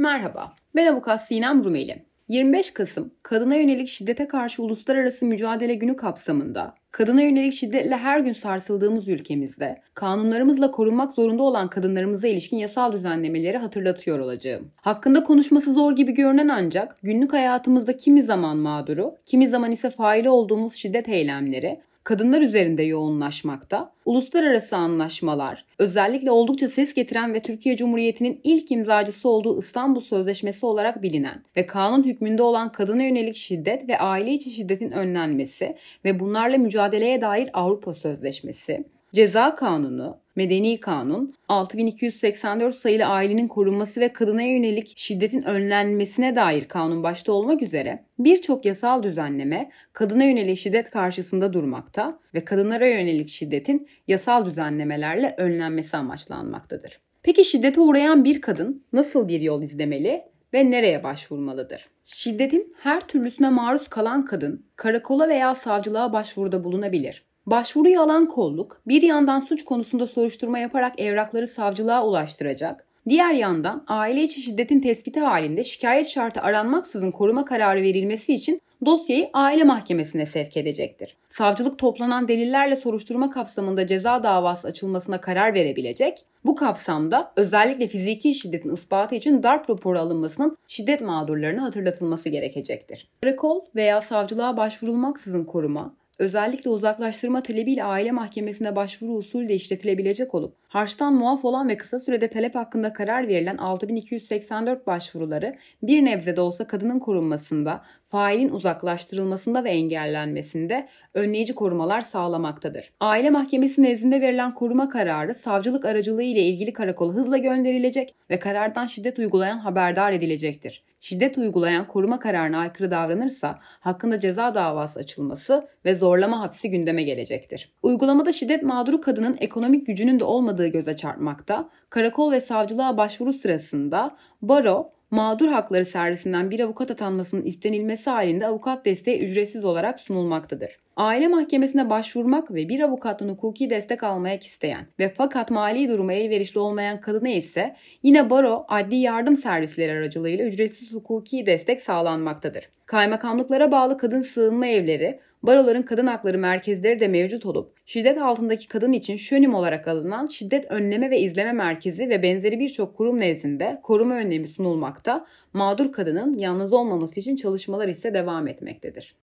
Merhaba, ben avukat Sinem Rumeli. 25 Kasım Kadına Yönelik Şiddete Karşı Uluslararası Mücadele Günü kapsamında kadına yönelik şiddetle her gün sarsıldığımız ülkemizde kanunlarımızla korunmak zorunda olan kadınlarımıza ilişkin yasal düzenlemeleri hatırlatıyor olacağım. Hakkında konuşması zor gibi görünen ancak günlük hayatımızda kimi zaman mağduru, kimi zaman ise faili olduğumuz şiddet eylemleri kadınlar üzerinde yoğunlaşmakta. Uluslararası anlaşmalar, özellikle oldukça ses getiren ve Türkiye Cumhuriyeti'nin ilk imzacısı olduğu İstanbul Sözleşmesi olarak bilinen ve kanun hükmünde olan kadına yönelik şiddet ve aile içi şiddetin önlenmesi ve bunlarla mücadeleye dair Avrupa Sözleşmesi, Ceza Kanunu, Medeni Kanun, 6284 sayılı ailenin korunması ve kadına yönelik şiddetin önlenmesine dair kanun başta olmak üzere birçok yasal düzenleme kadına yönelik şiddet karşısında durmakta ve kadınlara yönelik şiddetin yasal düzenlemelerle önlenmesi amaçlanmaktadır. Peki şiddete uğrayan bir kadın nasıl bir yol izlemeli ve nereye başvurmalıdır? Şiddetin her türlüsüne maruz kalan kadın karakola veya savcılığa başvuruda bulunabilir. Başvuruyu alan kolluk bir yandan suç konusunda soruşturma yaparak evrakları savcılığa ulaştıracak, diğer yandan aile içi şiddetin tespiti halinde şikayet şartı aranmaksızın koruma kararı verilmesi için dosyayı aile mahkemesine sevk edecektir. Savcılık toplanan delillerle soruşturma kapsamında ceza davası açılmasına karar verebilecek. Bu kapsamda özellikle fiziki şiddetin ispatı için darp raporu alınmasının şiddet mağdurlarına hatırlatılması gerekecektir. Karakol veya savcılığa başvurulmaksızın koruma, özellikle uzaklaştırma talebiyle aile mahkemesine başvuru usulü de işletilebilecek olup harçtan muaf olan ve kısa sürede talep hakkında karar verilen 6284 başvuruları bir nebze de olsa kadının korunmasında, failin uzaklaştırılmasında ve engellenmesinde önleyici korumalar sağlamaktadır. Aile mahkemesi nezdinde verilen koruma kararı savcılık aracılığı ile ilgili karakola hızla gönderilecek ve karardan şiddet uygulayan haberdar edilecektir şiddet uygulayan koruma kararına aykırı davranırsa hakkında ceza davası açılması ve zorlama hapsi gündeme gelecektir. Uygulamada şiddet mağduru kadının ekonomik gücünün de olmadığı göze çarpmakta. Karakol ve savcılığa başvuru sırasında baro mağdur hakları servisinden bir avukat atanmasının istenilmesi halinde avukat desteği ücretsiz olarak sunulmaktadır. Aile mahkemesine başvurmak ve bir avukattan hukuki destek almak isteyen ve fakat mali durumu elverişli olmayan kadına ise yine baro adli yardım servisleri aracılığıyla ücretsiz hukuki destek sağlanmaktadır. Kaymakamlıklara bağlı kadın sığınma evleri, baroların kadın hakları merkezleri de mevcut olup şiddet altındaki kadın için şönim olarak alınan şiddet önleme ve izleme merkezi ve benzeri birçok kurum nezdinde koruma önlemi sunulmakta, mağdur kadının yalnız olmaması için çalışmalar ise devam etmektedir.